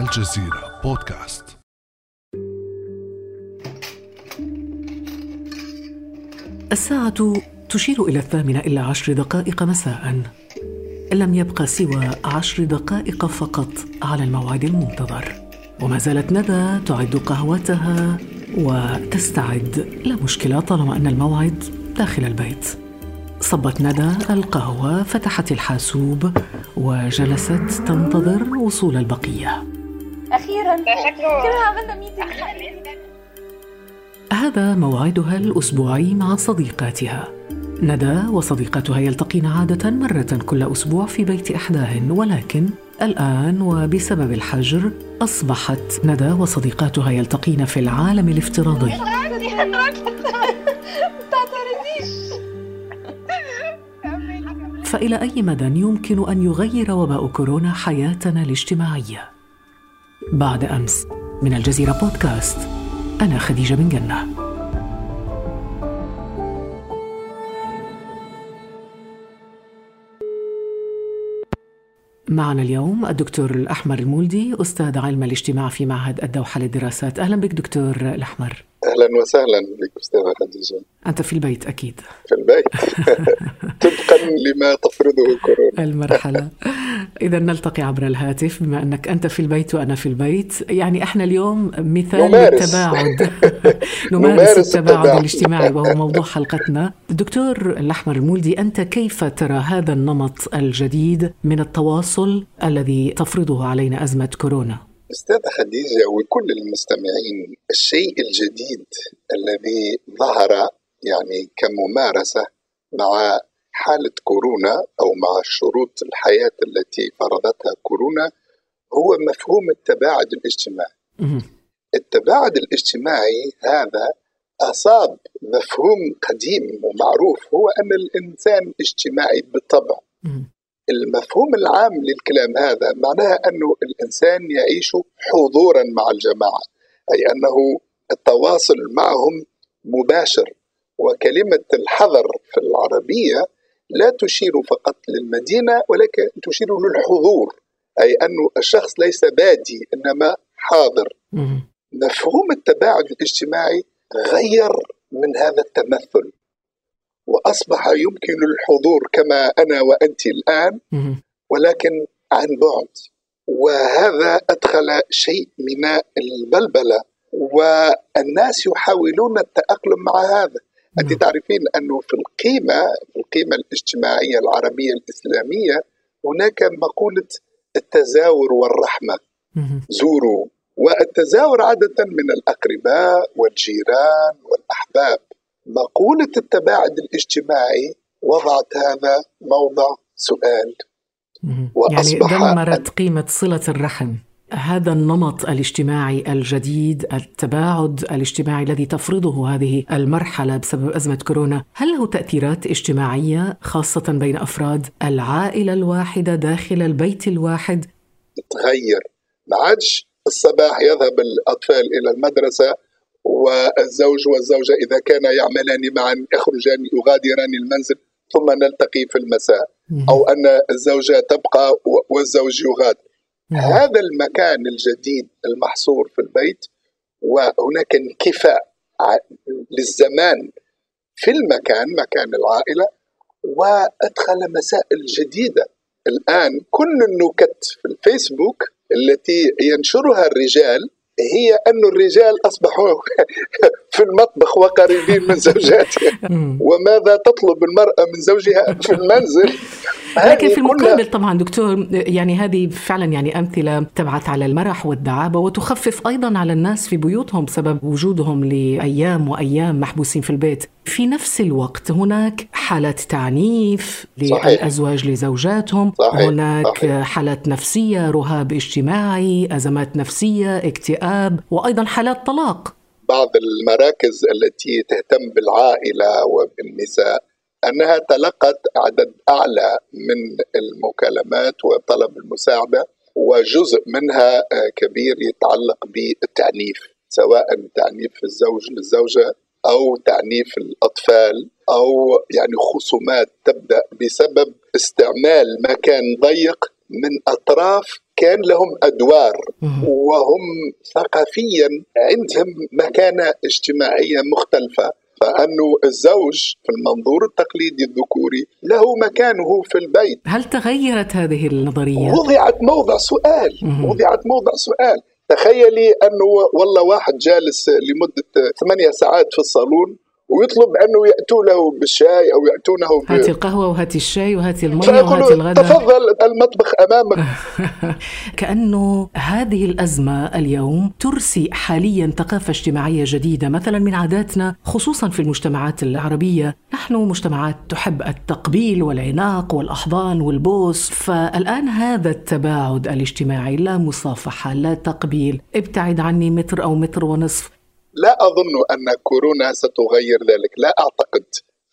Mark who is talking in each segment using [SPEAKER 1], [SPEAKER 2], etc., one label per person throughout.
[SPEAKER 1] الجزيرة بودكاست.
[SPEAKER 2] الساعة تشير إلى الثامنة إلا عشر دقائق مساء. لم يبقى سوى عشر دقائق فقط على الموعد المنتظر. وما زالت ندى تعد قهوتها وتستعد. لا مشكلة طالما أن الموعد داخل البيت. صبت ندى القهوة فتحت الحاسوب وجلست تنتظر وصول البقية.
[SPEAKER 3] أخيرا. كلنا عملنا ميتنج
[SPEAKER 2] هذا موعدها الأسبوعي مع صديقاتها. ندى وصديقتها يلتقين عادة مرة كل أسبوع في بيت إحداهن ولكن الآن وبسبب الحجر أصبحت ندى وصديقاتها يلتقين في العالم الافتراضي.
[SPEAKER 3] ما تعترضيش.
[SPEAKER 2] فإلى أي مدى يمكن أن يغير وباء كورونا حياتنا الاجتماعية؟ بعد أمس من الجزيرة بودكاست. أنا خديجة بن جنة. معنا اليوم الدكتور الأحمر المولدي أستاذ علم الاجتماع في معهد الدوحة للدراسات. أهلا بك دكتور الأحمر.
[SPEAKER 4] أهلا وسهلا بك أستاذة خديجة.
[SPEAKER 2] أنت في البيت أكيد.
[SPEAKER 4] في البيت. طبقا لما تفرضه كورونا
[SPEAKER 2] المرحلة. إذا نلتقي عبر الهاتف بما أنك أنت في البيت وأنا في البيت يعني إحنا اليوم مثال
[SPEAKER 4] نمارس.
[SPEAKER 2] للتباعد نمارس التباعد. الاجتماعي وهو موضوع حلقتنا دكتور الأحمر المولدي أنت كيف ترى هذا النمط الجديد من التواصل الذي تفرضه علينا أزمة كورونا
[SPEAKER 4] أستاذة خديجة وكل المستمعين الشيء الجديد الذي ظهر يعني كممارسة مع حالة كورونا أو مع شروط الحياة التي فرضتها كورونا هو مفهوم التباعد الاجتماعي. التباعد الاجتماعي هذا أصاب مفهوم قديم ومعروف هو أن الإنسان اجتماعي بالطبع. المفهوم العام للكلام هذا معناها أنه الإنسان يعيش حضورا مع الجماعة أي أنه التواصل معهم مباشر وكلمة الحذر في العربية لا تشير فقط للمدينة ولكن تشير للحضور. أي أنه الشخص ليس بادي إنما حاضر. مفهوم التباعد الاجتماعي غير من هذا التمثل. وأصبح يمكن الحضور كما أنا وأنت الآن
[SPEAKER 2] مهم.
[SPEAKER 4] ولكن عن بعد. وهذا أدخل شيء من البلبله والناس يحاولون التأقلم مع هذا. أنت
[SPEAKER 2] نعم.
[SPEAKER 4] تعرفين انه في القيمة في القيمة الاجتماعية العربية الإسلامية هناك مقولة التزاور
[SPEAKER 2] والرحمة.
[SPEAKER 4] زوروا والتزاور عادة من الأقرباء والجيران والأحباب مقولة التباعد الاجتماعي وضعت هذا موضع سؤال
[SPEAKER 2] مهم.
[SPEAKER 4] وأصبح
[SPEAKER 2] يعني دمرت قيمة صلة الرحم هذا النمط الاجتماعي الجديد التباعد الاجتماعي الذي تفرضه هذه المرحلة بسبب أزمة كورونا هل له تأثيرات اجتماعية خاصة بين أفراد العائلة الواحدة داخل البيت الواحد
[SPEAKER 4] تغير ما عادش الصباح يذهب الأطفال إلى المدرسة والزوج والزوجة إذا كانا يعملان معا يخرجان يغادران المنزل ثم نلتقي في المساء
[SPEAKER 2] مهم.
[SPEAKER 4] أو أن الزوجة تبقى والزوج يغادر. هذا المكان الجديد المحصور في البيت وهناك انكفاء للزمان في المكان مكان العائلة وأدخل مسائل جديدة. الآن كل النكت في الفيسبوك التي ينشرها الرجال هي أن الرجال أصبحوا في المطبخ وقريبين من زوجاتهم. وماذا تطلب المرأة من زوجها في المنزل؟
[SPEAKER 2] لكن في المقابل طبعا دكتور يعني هذه فعلا يعني أمثلة تبعث على المرح والدعابة وتخفف أيضا على الناس في بيوتهم بسبب وجودهم لأيام وأيام محبوسين في البيت. في نفس الوقت هناك حالات تعنيف. للأزواج لزوجاتهم،
[SPEAKER 4] صحيح.
[SPEAKER 2] هناك
[SPEAKER 4] صحيح.
[SPEAKER 2] حالات نفسية، رهاب اجتماعي، أزمات نفسية، اكتئاب، وأيضا حالات طلاق.
[SPEAKER 4] بعض المراكز التي تهتم بالعائلة وبالنساء أنها تلقت عدد أعلى من المكالمات وطلب المساعدة وجزء منها آه، كبير يتعلق بالتعنيف سواء تعنيف الزوج للزوجة أو تعنيف الأطفال أو يعني خصومات تبدأ بسبب استعمال مكان ضيق من أطراف كان لهم أدوار وهم ثقافيا عندهم مكانة اجتماعية مختلفة. فأنه الزوج في المنظور التقليدي الذكوري له مكانه في البيت.
[SPEAKER 2] هل تغيرت هذه النظرية؟
[SPEAKER 4] وضعت موضع سؤال وضعت موضع سؤال. تخيلي أنه والله واحد جالس لمدة ثمانية ساعات في الصالون ويطلب أنه يأتوا له بالشاي أو ياتونه
[SPEAKER 2] ب... هاتي القهوة وهاتي الشاي وهاتي الميه وهاتي الغداء.
[SPEAKER 4] تفضل المطبخ أمامك.
[SPEAKER 2] كأنه هذه الأزمة اليوم ترسي حاليا ثقافة اجتماعية جديدة مثلا من عاداتنا خصوصا في المجتمعات العربية. نحن مجتمعات تحب التقبيل والعناق والأحضان والبوس فالآن هذا التباعد الاجتماعي لا مصافحة لا تقبيل. ابتعد عني متر أو متر ونصف.
[SPEAKER 4] لا أظن أن كورونا ستغير ذلك. لا أعتقد.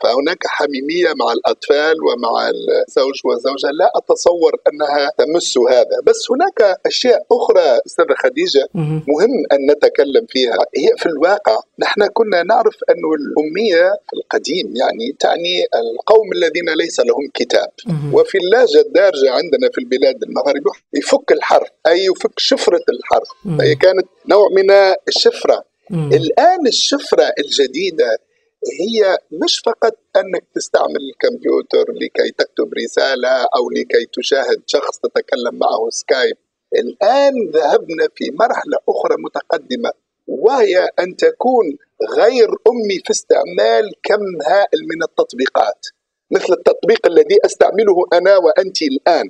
[SPEAKER 4] فهناك حميمية مع الأطفال ومع الزوج والزوجة. لا أتصور أنها تمس هذا. بس هناك أشياء أخرى أستاذة خديجة مهم. أن نتكلم فيها. هي في الواقع نحن كنا نعرف أن الأمية في القديم يعني تعني القوم الذين ليس لهم كتاب. وفي اللهجة الدارجة عندنا في البلاد المغربية يفك الحرف. أي يفك شفرة الحرف. فهي كانت نوع من الشفرة. مم. الآن الشفرة الجديدة هي مش فقط أنك تستعمل الكمبيوتر لكي تكتب رسالة أو لكي تشاهد شخص تتكلم معه سكايب. الآن ذهبنا في مرحلة أخرى متقدمة وهي أن تكون غير أمي في استعمال كم هائل من التطبيقات مثل التطبيق الذي أستعمله أنا وانت الآن.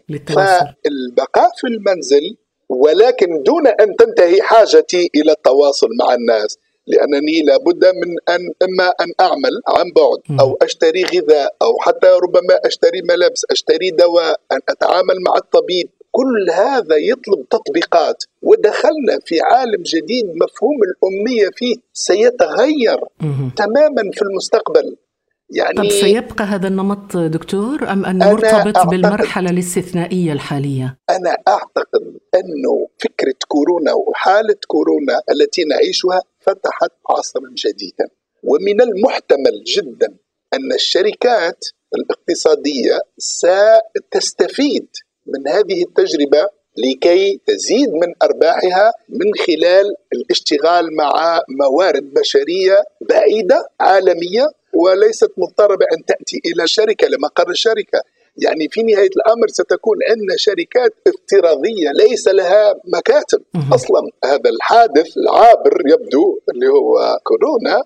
[SPEAKER 4] فالبقاء في المنزل ولكن دون أن تنتهي حاجتي إلى التواصل مع الناس لأنني لابد من أن إما أن أعمل عن بعد أو أشتري غذاء أو حتى ربما أشتري ملابس أشتري دواء أن أتعامل مع الطبيب. كل هذا يطلب تطبيقات. ودخلنا في عالم جديد مفهوم الأمية فيه سيتغير تماما في المستقبل.
[SPEAKER 2] يعني طب سيبقى هذا النمط دكتور أم أنه مرتبط بالمرحلة الاستثنائية الحالية؟
[SPEAKER 4] أنا أعتقد أنه فكرة كورونا وحالة كورونا التي نعيشها فتحت عصرا جديدا ومن المحتمل جدا أن الشركات الاقتصادية ستستفيد من هذه التجربة لكي تزيد من أرباحها من خلال الاشتغال مع موارد بشرية بعيدة عالمية وليست مضطرة بأن تأتي إلى شركة لمقر الشركة. يعني في نهاية الأمر ستكون عندنا شركات افتراضية ليس لها مكاتب. أصلا هذا الحادث العابر يبدو اللي هو كورونا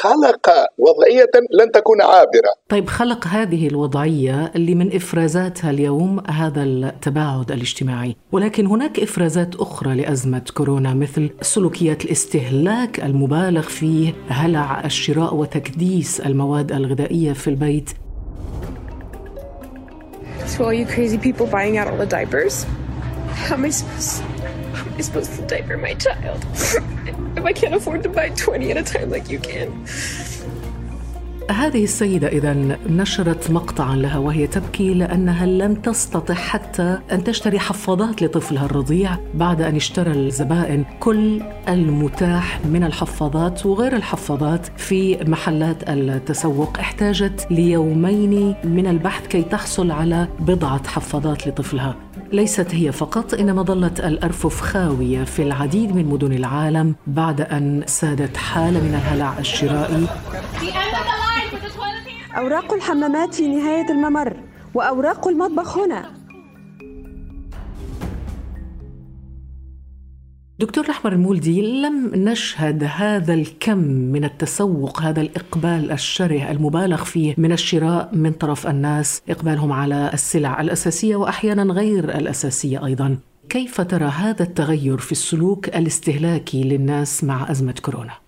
[SPEAKER 4] خلق وضعية لن تكون عابرة.
[SPEAKER 2] طيب خلق هذه الوضعية اللي من إفرازاتها اليوم هذا التباعد الاجتماعي. ولكن هناك إفرازات أخرى لأزمة كورونا مثل سلوكيات الاستهلاك المبالغ فيه هلع الشراء وتكديس المواد الغذائية في البيت
[SPEAKER 5] To all you crazy people buying out all the diapers, how am I supposed, am I supposed to diaper my child if I can't afford to buy 20 at a time like you can?
[SPEAKER 2] هذه السيدة إذا نشرت مقطعا لها وهي تبكي لأنها لم تستطع حتى أن تشتري حفاضات لطفلها الرضيع بعد أن اشترى الزبائن كل المتاح من الحفاضات وغير الحفاضات في محلات التسوق. احتاجت ليومين من البحث كي تحصل على بضعة حفاضات لطفلها. ليست هي فقط إنما ظلت الارفف خاويه في العديد من مدن العالم بعد أن سادت حالة من الهلع الشرائي.
[SPEAKER 6] أوراق الحمامات في نهاية الممر وأوراق المطبخ هنا
[SPEAKER 2] دكتور الأحمر المولدي لم نشهد هذا الكم من التسوق هذا الإقبال الشره المبالغ فيه من الشراء من طرف الناس إقبالهم على السلع الأساسية وأحيانا غير الأساسية أيضا كيف ترى هذا التغير في السلوك الاستهلاكي للناس مع أزمة كورونا؟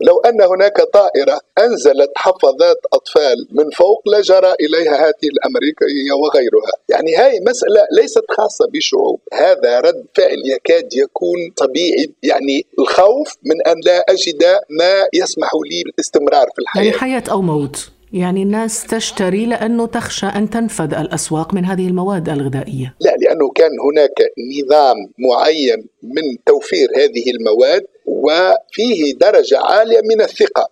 [SPEAKER 4] لو أن هناك طائرة أنزلت حفظات أطفال من فوق لجرى إليها هذه الأمريكية وغيرها. يعني هاي مسألة ليست خاصة بشعوب. هذا رد فعل يكاد يكون طبيعي. يعني الخوف من أن لا أجد ما يسمح لي بالاستمرار في الحياة.
[SPEAKER 2] يعني حياة أو موت. يعني الناس تشتري لأنه تخشى أن تنفذ الأسواق من هذه المواد الغذائية.
[SPEAKER 4] لا لأنه كان هناك نظام معين من توفير هذه المواد وفيه درجة عالية من الثقة.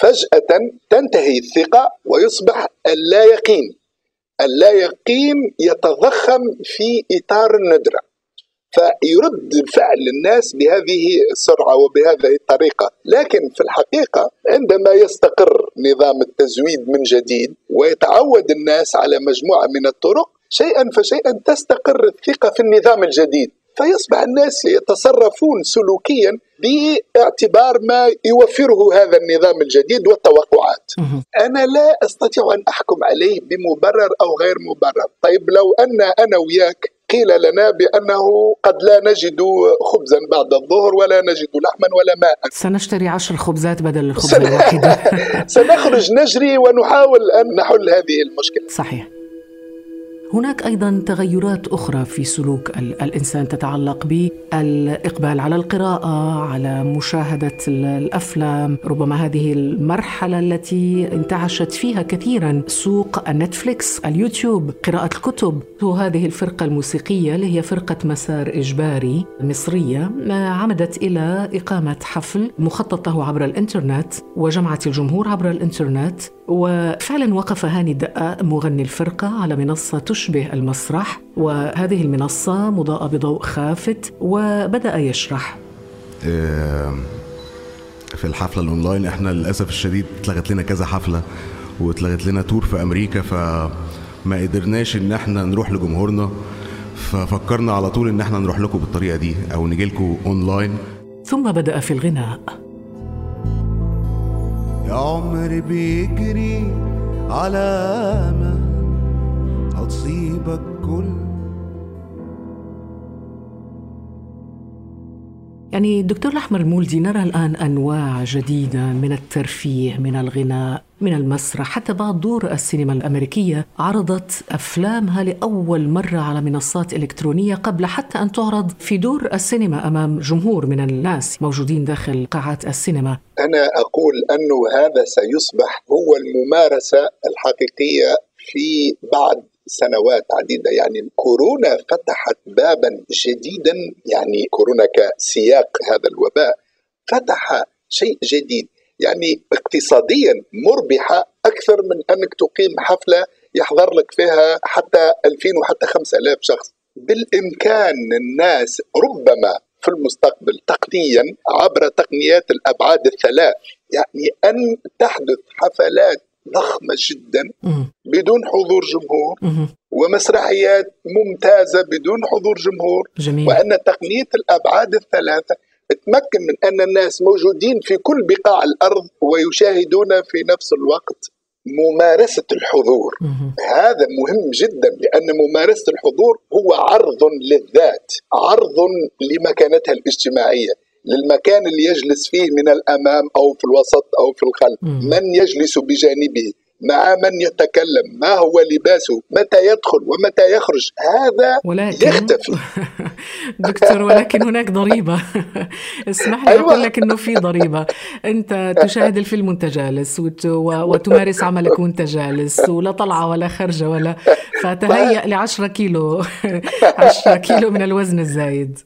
[SPEAKER 4] فجأة تنتهي الثقة ويصبح اللا يقين اللا يقين يتضخم في إطار الندرة. فيرد فعل الناس بهذه السرعة وبهذه الطريقة، لكن في الحقيقة عندما يستقر نظام التزويد من جديد ويتعود الناس على مجموعة من الطرق شيئا فشيئا تستقر الثقة في النظام الجديد. فيصبح الناس يتصرفون سلوكيا باعتبار ما يوفره هذا النظام الجديد والتوقعات. أنا لا أستطيع أن أحكم عليه بمبرر أو غير مبرر. طيب لو أن أنا وياك قيل لنا بأنه قد لا نجد خبزا بعد الظهر ولا نجد لحما ولا ماء.
[SPEAKER 2] سنشتري عشر خبزات بدل الخبز الواحد.
[SPEAKER 4] سنخرج نجري ونحاول أن نحل هذه المشكلة.
[SPEAKER 2] صحيح. هناك أيضا تغيرات أخرى في سلوك الإنسان تتعلق بالإقبال على القراءة على مشاهدة الأفلام. ربما هذه المرحلة التي انتعشت فيها كثيرا سوق النتفليكس اليوتيوب قراءة الكتب. وهذه الفرقة الموسيقية اللي هي فرقة مسار إجباري مصرية عمدت إلى إقامة حفل مخطط له عبر الإنترنت وجمعت الجمهور عبر الإنترنت. وفعلا وقف هاني الدقاق مغني الفرقة على منصة تشبه المسرح وهذه المنصة مضاءة بضوء خافت وبدأ يشرح.
[SPEAKER 7] في الحفلة الأونلاين إحنا للأسف الشديد اتلغت لنا كذا حفلة واتلغت لنا tour في أمريكا فما قدرناش إن إحنا نروح لجمهورنا ففكرنا على طول إن إحنا نروح لكم بالطريقة دي أو نجي لكم أونلاين.
[SPEAKER 2] ثم بدأ في الغناء.
[SPEAKER 8] يا عمري بيجري على ما
[SPEAKER 2] يعني دكتور الأحمر المولدي نرى الآن أنواع جديدة من الترفيه من الغناء من المسرح حتى بعض دور السينما الأمريكية عرضت أفلامها لأول مرة على منصات إلكترونية قبل حتى أن تعرض في دور السينما أمام جمهور من الناس موجودين داخل قاعات السينما.
[SPEAKER 4] أنا أقول أنه هذا سيصبح هو الممارسة الحقيقية في بعض سنوات عديدة. يعني كورونا فتحت بابا جديدا يعني كورونا كسياق هذا الوباء فتح شيء جديد. يعني اقتصاديا مربحة أكثر من أنك تقيم حفلة يحضر لك فيها حتى 2000 وحتى 5000 شخص. بالإمكان الناس ربما في المستقبل تقنيا عبر تقنيات الأبعاد الثلاث. يعني أن تحدث حفلات ضخمة جدا بدون حضور جمهور ومسرحيات ممتازة بدون حضور جمهور.
[SPEAKER 2] جميل.
[SPEAKER 4] وأن تقنية الأبعاد الثلاثة تمكن من أن الناس موجودين في كل بقاع الأرض ويشاهدون في نفس الوقت ممارسة الحضور. هذا مهم جدا لأن ممارسة الحضور هو عرض للذات عرض لمكانتها الاجتماعية للمكان اللي يجلس فيه من الأمام أو في الوسط أو في الخلف. من يجلس بجانبه؟ مع من يتكلم ما هو لباسه؟ متى يدخل ومتى يخرج؟ هذا ولكن يختفي.
[SPEAKER 2] دكتور ولكن هناك ضريبة. اسمح لي أيوة. أقول لك أنه في ضريبة. أنت تشاهد الفيلم وأنت جالس وتمارس عملك وأنت جالس ولا طلعة ولا خرجة ولا فتهيأ ل 10 كيلو 10 كيلو من الوزن الزايد.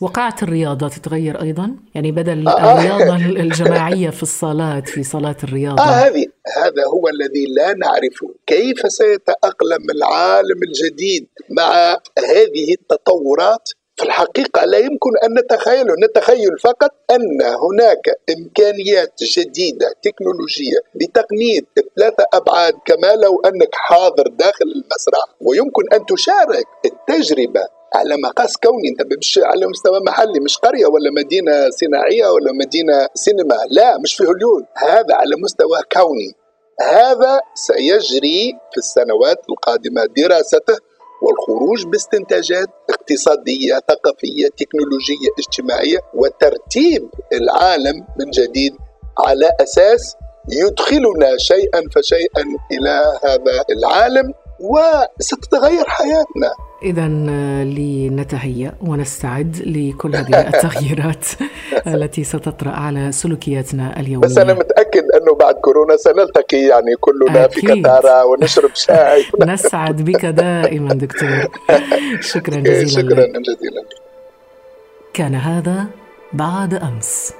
[SPEAKER 2] وقعت الرياضة تتغير أيضا يعني بدل آه. الرياضة الجماعية في الصالات في صلاة الرياضة
[SPEAKER 4] آه هذه هذا هو الذي لا نعرفه كيف سيتأقلم العالم الجديد مع هذه التطورات في الحقيقة لا يمكن أن نتخيله نتخيل فقط أن هناك إمكانيات جديدة تكنولوجية بتقنية ثلاثة أبعاد كما لو أنك حاضر داخل المسرح ويمكن أن تشارك التجربة على مقاس كوني. أنت مش على مستوى محلي مش قرية ولا مدينة صناعية ولا مدينة سينما. لا مش في هوليود. هذا على مستوى كوني. هذا سيجري في السنوات القادمة دراسته والخروج باستنتاجات اقتصادية ثقافية تكنولوجية اجتماعية وترتيب العالم من جديد على أساس يدخلنا شيئا فشيئا إلى هذا العالم وستتغير حياتنا.
[SPEAKER 2] إذا لنتهيأ ونستعد لكل هذه التغييرات التي ستطرأ على سلوكياتنا اليومية.
[SPEAKER 4] بس أنا متأكد أنه بعد كورونا سنلتقي يعني كلنا أكيد. في كتارة ونشرب شاي.
[SPEAKER 2] نسعد بك دائما دكتور. شكرا جزيلا
[SPEAKER 4] شكرا جزيلا.
[SPEAKER 2] كان هذا بعد أمس.